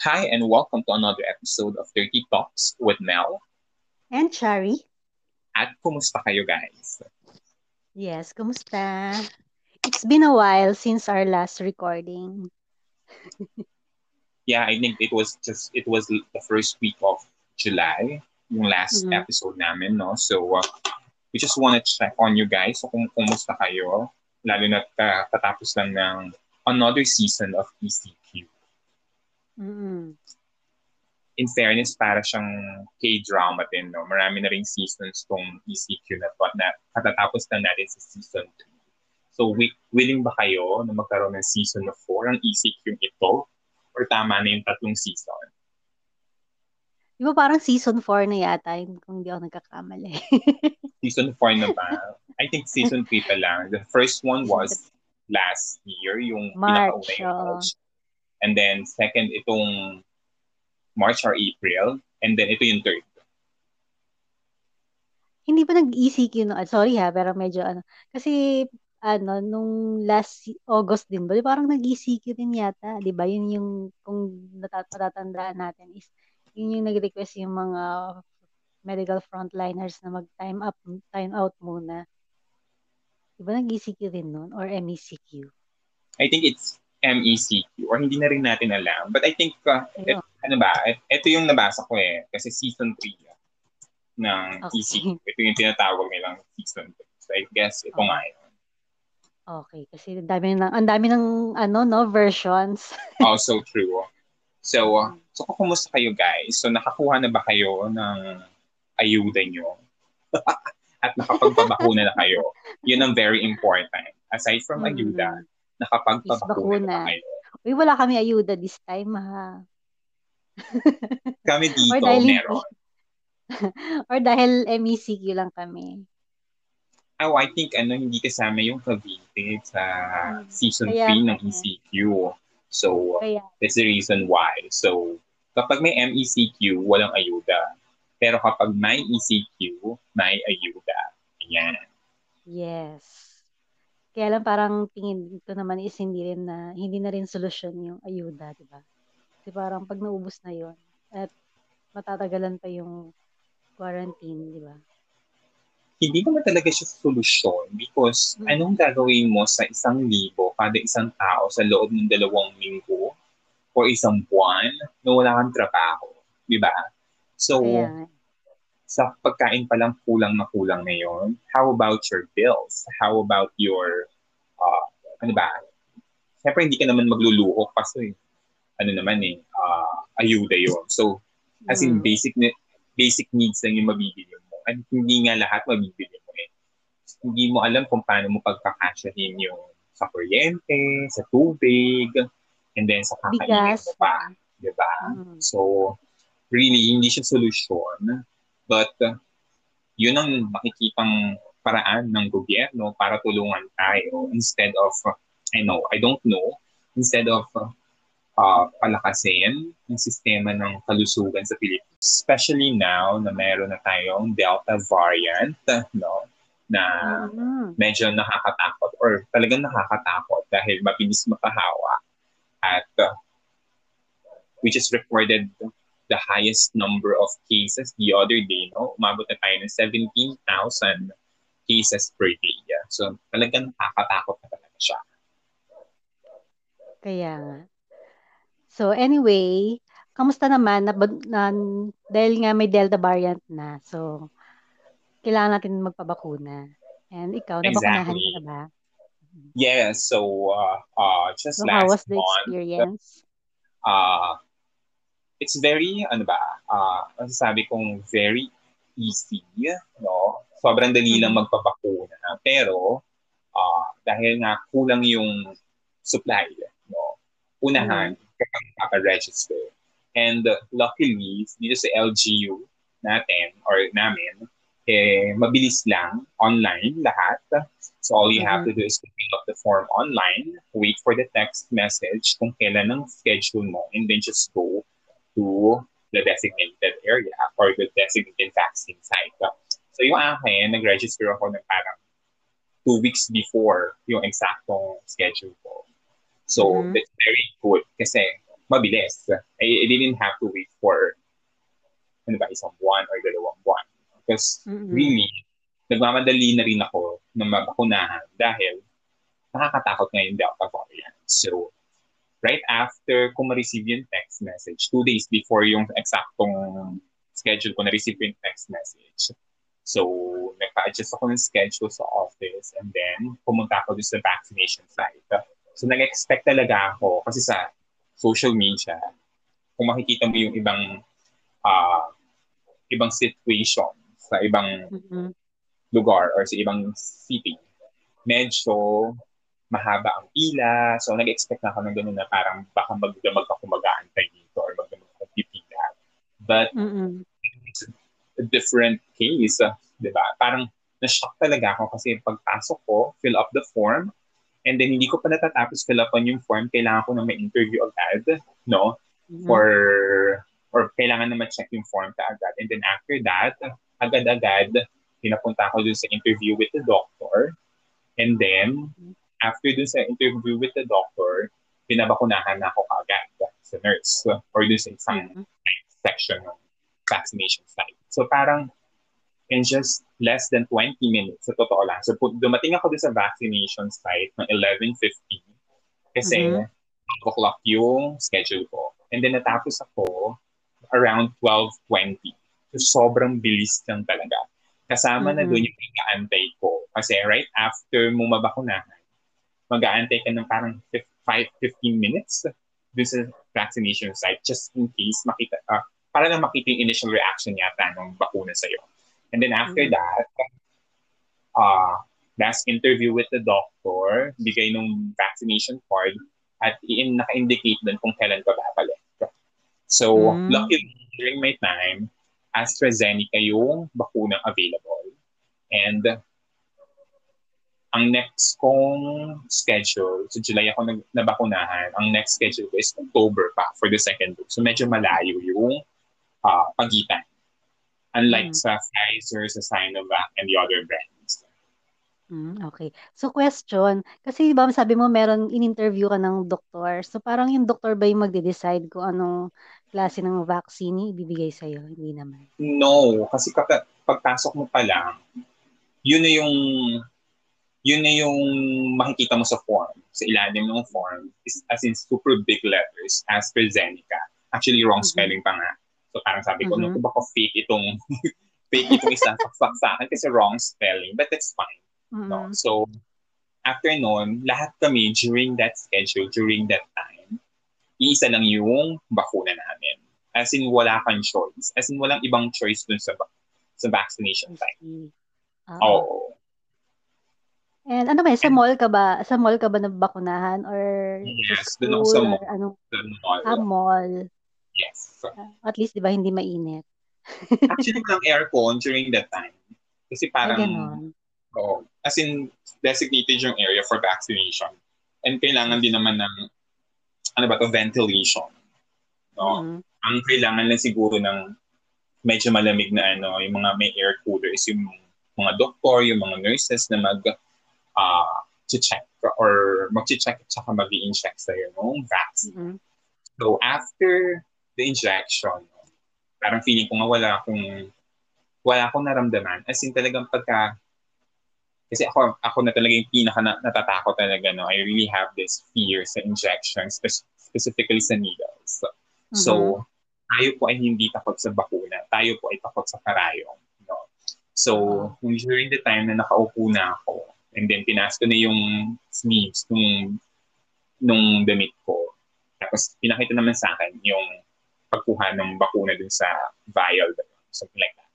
Hi, and welcome to another episode of Dirty Talks with Mel. And Chari. At kumusta kayo guys? Yes, kumusta? It's been a while since our last recording. yeah, I think it was just, it was the first week of July, yung last mm-hmm. episode namin, no? So, uh, we just want to check on you guys. So, kung kumusta kayo, lalo na uh, katapos lang ng another season of ECQ. Mm-hmm. In fairness, para siyang K-drama din, no? Marami na rin seasons tong ECQ na to na katatapos na natin sa season 2. So, willing ba kayo na magkaroon ng season 4 ng ECQ ito? Or tama na yung tatlong season? Di ba parang season 4 na yata, kung hindi ako nagkakamali. season 4 na ba? I think season 3 pa lang. The first one was last year, yung March. Oh. March. And then second, itong March or April. And then ito yung third. Hindi pa nag-ECQ no? Sorry ha, pero medyo ano. Kasi ano, nung last August din ba, parang nag-ECQ din yata, di ba? Yun yung, kung natatandaan natin is, yun yung nag-request yung mga medical frontliners na mag-time up, time out muna. Di ba nag-ECQ din nun? Or MECQ? I think it's MECQ or hindi na rin natin alam. But I think, uh, et, ano ba, et, ito yung nabasa ko eh. Kasi season 3 ng okay. ECQ. Ito yung tinatawag nilang season 3. So I guess ito okay. nga yun. Okay, kasi ang dami ng ang dami ng ano no versions. also true. So, uh, so kumusta kayo guys? So nakakuha na ba kayo ng ayuda nyo? At nakapagpabakuna na kayo? Yun ang very important. Aside from mm-hmm. Nakapagpabakuna na kayo. Uy, wala kami ayuda this time ha. kami dito, dahil, meron. or dahil MECQ lang kami. Oh, I think ano hindi kasama yung Cavite sa hmm. season 3 ng ECQ. So, Kaya. that's the reason why. So, kapag may MECQ, walang ayuda. Pero kapag may ECQ, may ayuda. Ayan. Yes. Kaya lang parang tingin ko naman is hindi rin na hindi na rin solusyon yung ayuda, di ba? Kasi parang pag naubos na yon at matatagalan pa yung quarantine, di ba? hindi naman talaga siya solusyon because mm-hmm. anong gagawin mo sa isang libo kada isang tao sa loob ng dalawang linggo o isang buwan na wala kang trabaho, di ba? So, yeah. Sa pagkain pa lang kulang na kulang ngayon, how about your bills? How about your, uh, ano ba? Siyempre, hindi ka naman magluluho kasi ano naman eh, uh, ayuda yon So, as in, mm. basic basic needs lang yung mabibili at hindi nga lahat mabibili mo eh. Hindi mo alam kung paano mo pagkakasyahin yung sa kuryente, sa tubig, and then sa kakainin mo pa. Diba? Mm. So, really, hindi siya solusyon. But, uh, yun ang makikitang paraan ng gobyerno para tulungan tayo instead of, uh, I know, I don't know, instead of uh, uh, palakasin yung sistema ng kalusugan sa Pilipinas. Especially now na meron na tayong Delta variant, no? na mm-hmm. medyo nakakatakot or talagang nakakatakot dahil mabilis makahawa. At uh, we just recorded the highest number of cases the other day. No? Umabot na tayo ng 17,000 cases per day. Yeah. So talagang nakakatakot na talaga siya. Kaya nga. So anyway, kamusta naman na, na dahil nga may Delta variant na. So kailangan natin magpabakuna. And ikaw, nabakunahan exactly. ka na ba? Yes, so uh, uh, just so last how was the month, experience? Uh, it's very, ano ba, uh, masasabi kong very easy, no? Sobrang dali lang mm-hmm. magpabakuna. Pero, uh, dahil nga kulang yung supply, no? Unahan, mm-hmm nakaka-register. And uh, luckily, dito sa LGU natin or namin, eh, mabilis lang, online lahat. So all you have mm-hmm. to do is fill up the form online, wait for the text message kung kailan ang schedule mo, and then just go to the designated area or the designated vaccine site. So yung akin, nag-register ako ng parang two weeks before yung eksaktong schedule ko. So, mm-hmm. that's very good kasi mabilis. I, I didn't have to wait for ano ba, isang buwan or dalawang buwan. Because mm-hmm. really, nagmamadali na rin ako na mabakunahan dahil nakakatakot ngayon Delta variant. So, right after ko ma-receive yung text message, two days before yung eksaktong schedule ko na-receive yung text message. So, nagpa-adjust ako ng schedule sa office and then pumunta ako doon sa vaccination site. So, nag-expect talaga ako kasi sa social media, kung makikita mo yung ibang uh, ibang situation sa ibang mm-hmm. lugar or sa ibang city, medyo mahaba ang pila. So, nag-expect na ako ng ganun na parang baka magdamag ako mag-aantay dito or magdamag ako pipila. But, mm-hmm. it's a different case, uh, di ba? Parang na-shock talaga ako kasi pagpasok ko, fill up the form, and then hindi ko pa natatapos fill up on yung form, kailangan ko na may interview agad, no? Mm-hmm. For, or kailangan na ma-check yung form ka agad. And then after that, agad-agad, pinapunta ako dun sa interview with the doctor. And then, mm-hmm after dun sa interview with the doctor, pinabakunahan na ako kaagad sa nurse or dun sa isang mm-hmm. section ng vaccination site. So parang in just less than 20 minutes, sa totoo lang. So dumating ako dun sa vaccination site ng 11.15 kasi mm-hmm. o'clock yung schedule ko. And then natapos ako around 12.20. So sobrang bilis lang talaga. Kasama mm-hmm. na doon yung inaantay ko. Kasi right after mo mabakunahan, mag-aantay ka ng parang 5-15 minutes dun sa vaccination site just in case makita, uh, para lang makita yung initial reaction yata ng bakuna sa'yo. And then after mm-hmm. that, uh, last interview with the doctor, bigay nung vaccination card at in naka-indicate doon kung kailan ka babalik. So, mm-hmm. luckily, during my time, AstraZeneca yung bakunang available. And ang next kong schedule, so July ako nag, nabakunahan, ang next schedule ko is October pa for the second dose. So medyo malayo yung uh, pagitan. Unlike mm. sa Pfizer, sa Sinovac, and the other brands. Mm, okay. So question, kasi ba sabi mo meron in-interview ka ng doktor. So parang yung doktor ba yung magde-decide kung anong klase ng vaccine ibibigay sa'yo? Hindi naman. No, kasi kapag pagpasok mo pa lang, yun na yung yun na yung makikita mo sa form, sa ilalim ng form, is, as in super big letters, AstraZeneca. Actually, wrong mm-hmm. spelling pa nga. So parang sabi ko, mm-hmm. no, baka fake itong, fake itong isa sa akin kasi wrong spelling, but that's fine. Mm-hmm. No? So, after noon, lahat kami during that schedule, during that time, iisa lang yung bakuna namin. As in, wala kang choice. As in, walang ibang choice dun sa sa vaccination time. Ah. Oo. And ano ba, sa mall ka ba? Sa mall ka ba nabakunahan or yes, doon ako sa mall. Ano? Sa mall. Ah, mall. Yes. Uh, at least, di ba, hindi mainit. Actually, walang aircon during that time. Kasi parang, Ay, oh, as in, designated yung area for vaccination. And kailangan din naman ng, ano ba to, ventilation. No? Mm-hmm. Ang kailangan lang siguro ng medyo malamig na ano, yung mga may air coolers, yung mga doktor, yung mga nurses na mag uh, check or mag-check at saka mag-i-inject sa'yo ng vaccine. Mm-hmm. So, after the injection, parang feeling ko nga wala akong wala akong naramdaman. As in talagang pagka kasi ako, ako na talaga yung pinaka na, natatakot talaga, no? I really have this fear sa injection, spe- specifically sa needles. Mm-hmm. So, tayo po ay hindi takot sa bakuna. Tayo po ay takot sa karayong. No? So, uh-huh. during the time na nakaupo na ako, And then, pinas ko na yung sleeves nung, nung damit ko. Tapos, pinakita naman sa akin yung pagkuha ng bakuna dun sa vial, something like that.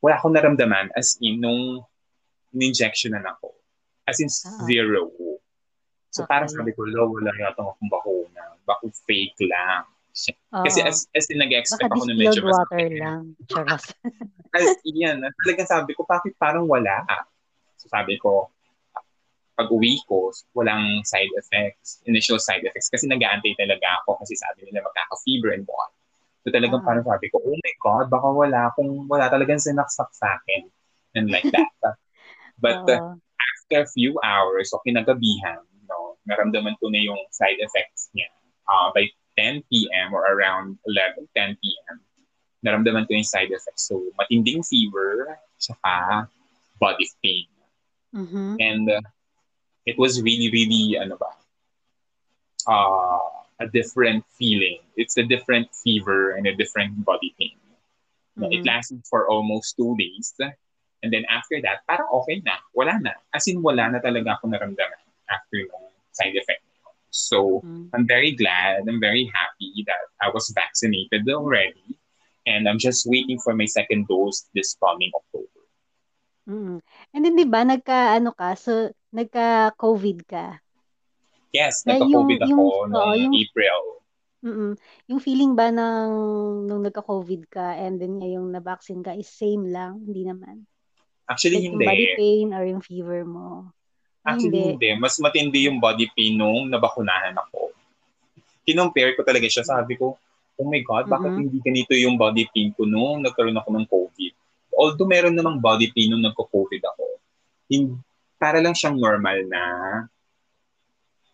Wala akong naramdaman as in nung in-injection na ako. As in, uh-huh. zero. So, okay. parang sabi ko, lo, wala yata akong bakuna. Baku fake lang. Kasi as, as in, nag-expect ako na medyo mas... water lang. Charas. as in, talagang sabi ko, bakit parang wala? So sabi ko, pag uwi ko, walang side effects, initial side effects. Kasi nag-aantay talaga ako kasi sabi nila magkaka-fever and what. So talagang uh parang sabi ko, oh my God, baka wala kung wala talagang sinaksak sa akin. And like that. But uh, after a few hours o kinagabihan, no, naramdaman ko na yung side effects niya. Uh, by 10 p.m. or around 11, 10 p.m., naramdaman ko yung side effects. So, matinding fever, saka body pain. Mm-hmm. And uh, it was really, really, ano ba, uh, a different feeling. It's a different fever and a different body pain. Mm-hmm. It lasted for almost two days. And then after that, parang okay na. Wala na. As in, wala na talaga ako naramdaman after ng side effect. So mm-hmm. I'm very glad, I'm very happy that I was vaccinated already. And I'm just waiting for my second dose this coming October. Mm-hmm. And then, di ba, nagka, ano ka, so, nagka-COVID ka? Yes, nagka-COVID yung, ako yung, noong yung, April. Mm-mm. Yung feeling ba ng nung nagka-COVID ka and then ngayong na-vaccine ka is same lang? Hindi naman? Actually, like, hindi. Yung body pain or yung fever mo? Actually, hindi. hindi. Mas matindi yung body pain nung nabakunahan ako. Kinumpare ko talaga siya. Sabi ko, oh my God, bakit mm-hmm. hindi ganito yung body pain ko nung nagkaroon ako ng COVID? Although meron namang body pain nung nagko-COVID ako, hindi, para lang siyang normal na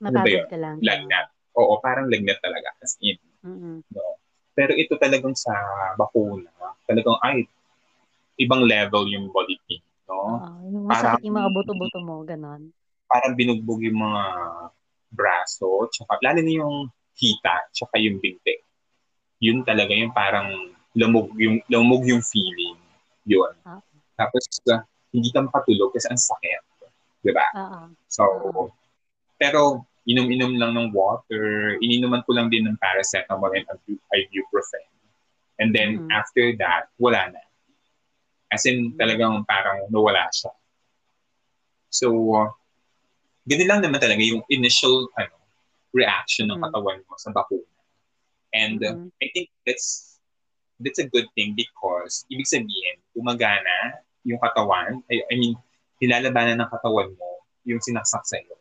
ano ba yun? ka lang. Lagnat. Oo, parang lagnat talaga. As in. Mm-hmm. No? Pero ito talagang sa bakuna, talagang ay, ibang level yung body pain. No? Oo, yung masakit yung mga buto-buto mo, ganon. Parang binugbog yung mga braso, tsaka lalo na yung hita, tsaka yung binti. Yun talaga yung parang lumog yung, lumog yung feeling. Yun. Uh-huh. Tapos, uh, hindi ka makatulog kasi ang sakit. Diba? Uh-huh. So, uh-huh. pero inom-inom lang ng water, ininuman ko lang din ng paracetamol and ibuprofen. And then, mm-hmm. after that, wala na. As in, talagang parang nawala siya. So, uh, ganun lang naman talaga yung initial ano, reaction ng mm-hmm. katawan mo sa bakuna. And uh, mm-hmm. I think that's that's a good thing because ibig sabihin, gumagana yung katawan, I, I mean, nilalabanan ng katawan mo yung sinaksak sa'yo.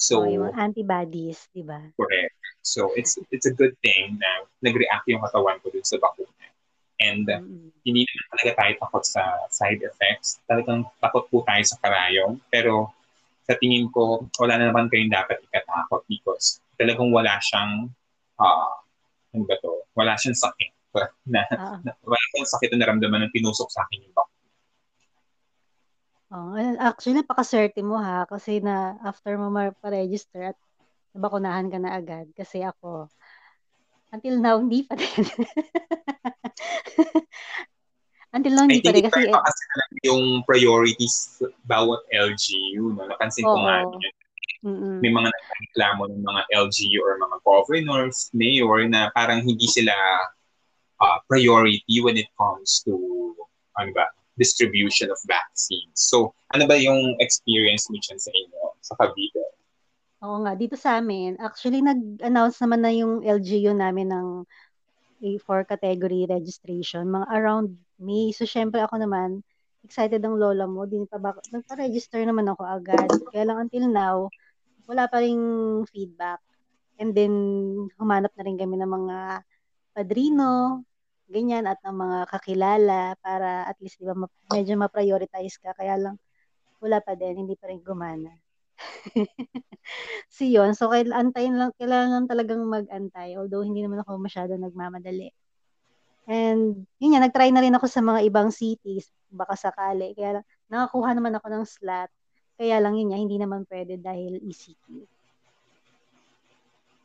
So, oh, yung antibodies, di ba? Correct. So, it's it's a good thing na nag-react yung katawan ko dun sa bakuna. And mm-hmm. hindi naman talaga tayo takot sa side effects. Talagang takot po tayo sa karayong. Pero sa tingin ko, wala na naman kayong dapat ikatakot because talagang wala siyang, uh, ano ba to? Wala siyang sakit. Na, uh-huh. na, wala siyang sakit na naramdaman ng tinusok sa akin yung bakit. Oh, actually, napakaswerte mo ha kasi na after mo ma-register at nabakunahan ka na agad kasi ako until now hindi pa din. Until now, hindi pa rin. Kasi, pa kasi yung priorities bawat LGU. No? Napansin ko nga yun. Mm-mm. May mga nagreklamo ng mga LGU or mga governors, mayor, na parang hindi sila uh, priority when it comes to ano ba, distribution of vaccines. So, ano ba yung experience mo dyan sa inyo, sa Cavite? Oo nga, dito sa amin, actually nag-announce naman na yung LGU namin ng A4 category registration, mga around May. So, syempre ako naman, excited ang lola mo, din pa ba, nagpa-register naman ako agad. Kaya lang until now, wala pa ring feedback. And then, humanap na rin kami ng mga padrino, ganyan, at ng mga kakilala para at least, di ba, medyo ma-prioritize ka. Kaya lang, wala pa din, hindi pa rin gumana. si yon so kailangan antayin lang kailangan lang talagang mag-antay although hindi naman ako masyado nagmamadali. And yun nga nagtry na rin ako sa mga ibang cities baka sakali. Kaya lang, nakakuha naman ako ng slot. Kaya lang yun nga hindi naman pwede dahil ECQ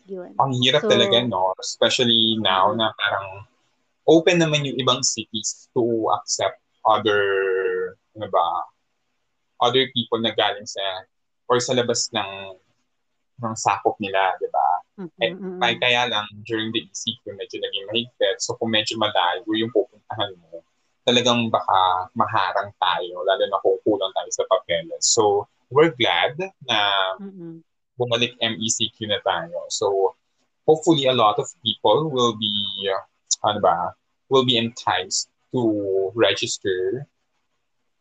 yun. Ang hirap so, talaga no? Especially now na parang open naman yung ibang cities to accept other ano ba other people na galing sa or sa labas ng ng sakop nila, di ba? Mm-hmm. Eh, kaya lang, during the ECQ, medyo naging mahigpit. So, kung medyo malayo yung pupuntahan mo, talagang baka maharang tayo, lalo na kung kulang tayo sa papeles. So, we're glad na mm-hmm. bumalik MECQ na tayo. So, hopefully, a lot of people will be, uh, ano ba, will be enticed to register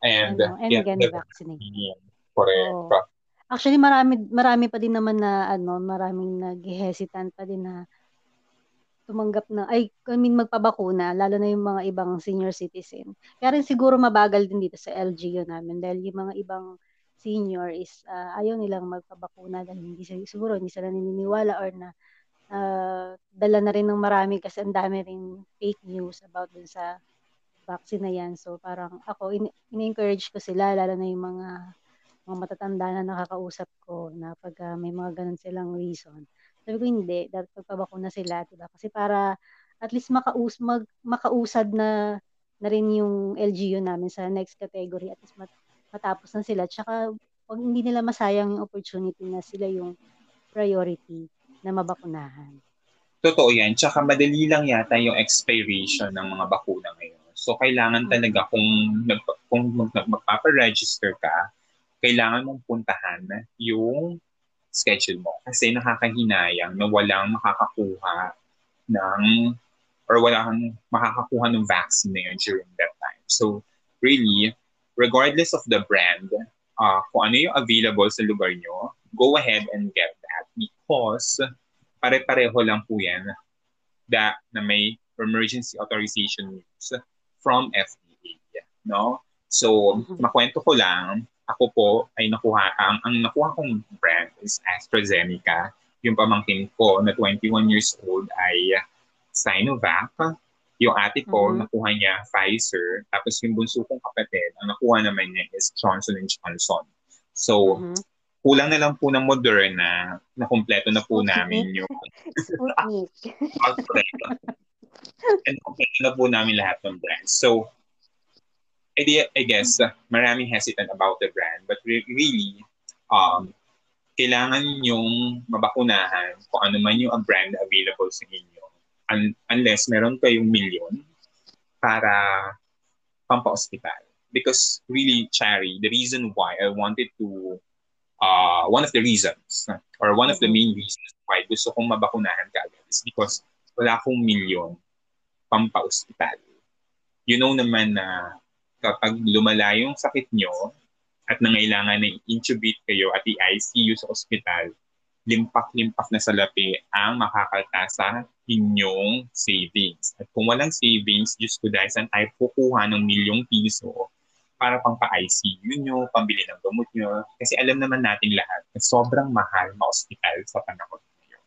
and, ano, and get the vaccine. Correct. Oh. Actually, marami marami pa din naman na ano, maraming nag-hesitant pa din na tumanggap na ay I mean magpabakuna lalo na yung mga ibang senior citizen. Kaya rin siguro mabagal din dito sa LGU namin dahil yung mga ibang senior is uh, ayaw nilang magpabakuna dahil hindi siguro hindi sila naniniwala or na uh, dala na rin ng marami kasi ang dami rin fake news about dun sa vaccine na yan. So parang ako, in- in-encourage ko sila, lalo na yung mga mga matatanda na nakakausap ko na pag uh, may mga ganun silang reason. Sabi ko hindi, dapat pagpabakuna sila, diba? Kasi para at least makaus mag, makausad na na rin yung LGU namin sa next category at least mat, matapos na sila. Tsaka wag hindi nila masayang yung opportunity na sila yung priority na mabakunahan. Totoo yan. Tsaka madali lang yata yung expiration ng mga bakuna ngayon. So, kailangan talaga kung, kung magpaparegister ka, kailangan mong puntahan yung schedule mo. Kasi nakakahinayang na walang makakakuha ng or wala kang makakakuha ng vaccine na yun during that time. So, really, regardless of the brand, uh, kung ano yung available sa lugar nyo, go ahead and get that because pare-pareho lang po yan that na may emergency authorization use from FDA. No? So, mm-hmm. makwento ko lang, ako po ay nakuha, ang, ang nakuha kong brand is AstraZeneca. Yung pamangkin ko na 21 years old ay Sinovac. Yung ate ko, mm-hmm. nakuha niya Pfizer. Tapos yung bunso kong kapatid, ang nakuha naman niya is Johnson Johnson. So, mm-hmm. Kulang na lang po ng Moderna na kumpleto na po namin yung Sputnik. And kompleto na po namin lahat ng brands. So, I, I guess, uh, maraming hesitant about the brand. But re- really, um, kailangan yung mabakunahan kung ano man yung brand available sa inyo. Un- unless meron kayong milyon para pampa-hospital. Because really, Chari, the reason why I wanted to, uh, one of the reasons, or one of the mm-hmm. main reasons why gusto kong mabakunahan kagad is because wala akong milyon pampa-hospital. You know naman na kapag lumala yung sakit nyo at nangailangan na intubate kayo at i-ICU sa ospital, limpak-limpak na salapi ang makakalta sa inyong savings. At kung walang savings, Diyos ko dahil saan tayo kukuha ng milyong piso para pang pa-ICU nyo, pambili ng gamot nyo. Kasi alam naman natin lahat na sobrang mahal ma-hospital sa panahon ngayon.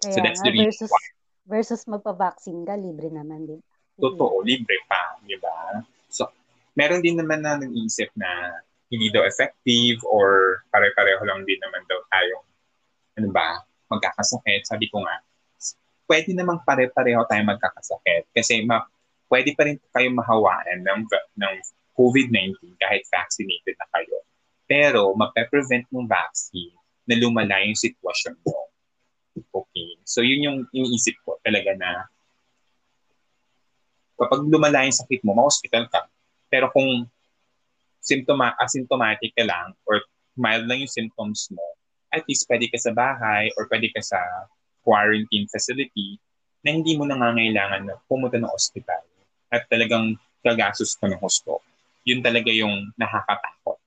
Kaya so that's the reason versus, why. Versus magpa-vaccine ka, libre naman, din. Totoo, libre pa, di ba? So, meron din naman na nag-iisip na hindi daw effective or pare-pareho lang din naman daw tayong ano ba, magkakasakit. Sabi ko nga, pwede namang pare-pareho tayong magkakasakit kasi ma- pwede pa rin kayong mahawaan ng, ng COVID-19 kahit vaccinated na kayo. Pero mape-prevent ng vaccine na lumala yung sitwasyon mo. Okay. So yun yung iniisip ko talaga na kapag lumala yung sakit mo, ma-hospital ka. Pero kung symptoma, asymptomatic ka lang or mild lang yung symptoms mo, at least pwede ka sa bahay or pwede ka sa quarantine facility na hindi mo nangangailangan na pumunta ng ospital at talagang gagastos ka ng husto. Yun talaga yung nakakatakot.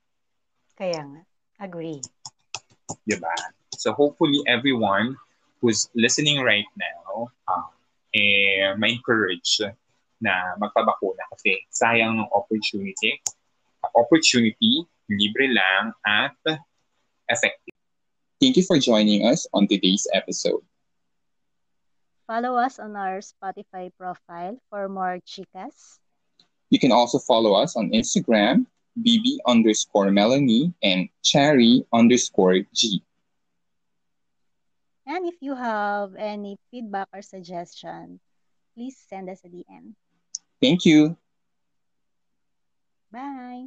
Kaya nga. Agree. Diba? So hopefully everyone who's listening right now um, eh, ma-encourage na magpabakuna kasi sayang ng opportunity. Opportunity, libre lang at effective. Thank you for joining us on today's episode. Follow us on our Spotify profile for more chicas. You can also follow us on Instagram, bb underscore Melanie and cherry underscore G. And if you have any feedback or suggestion, please send us a DM. Thank you. Bye.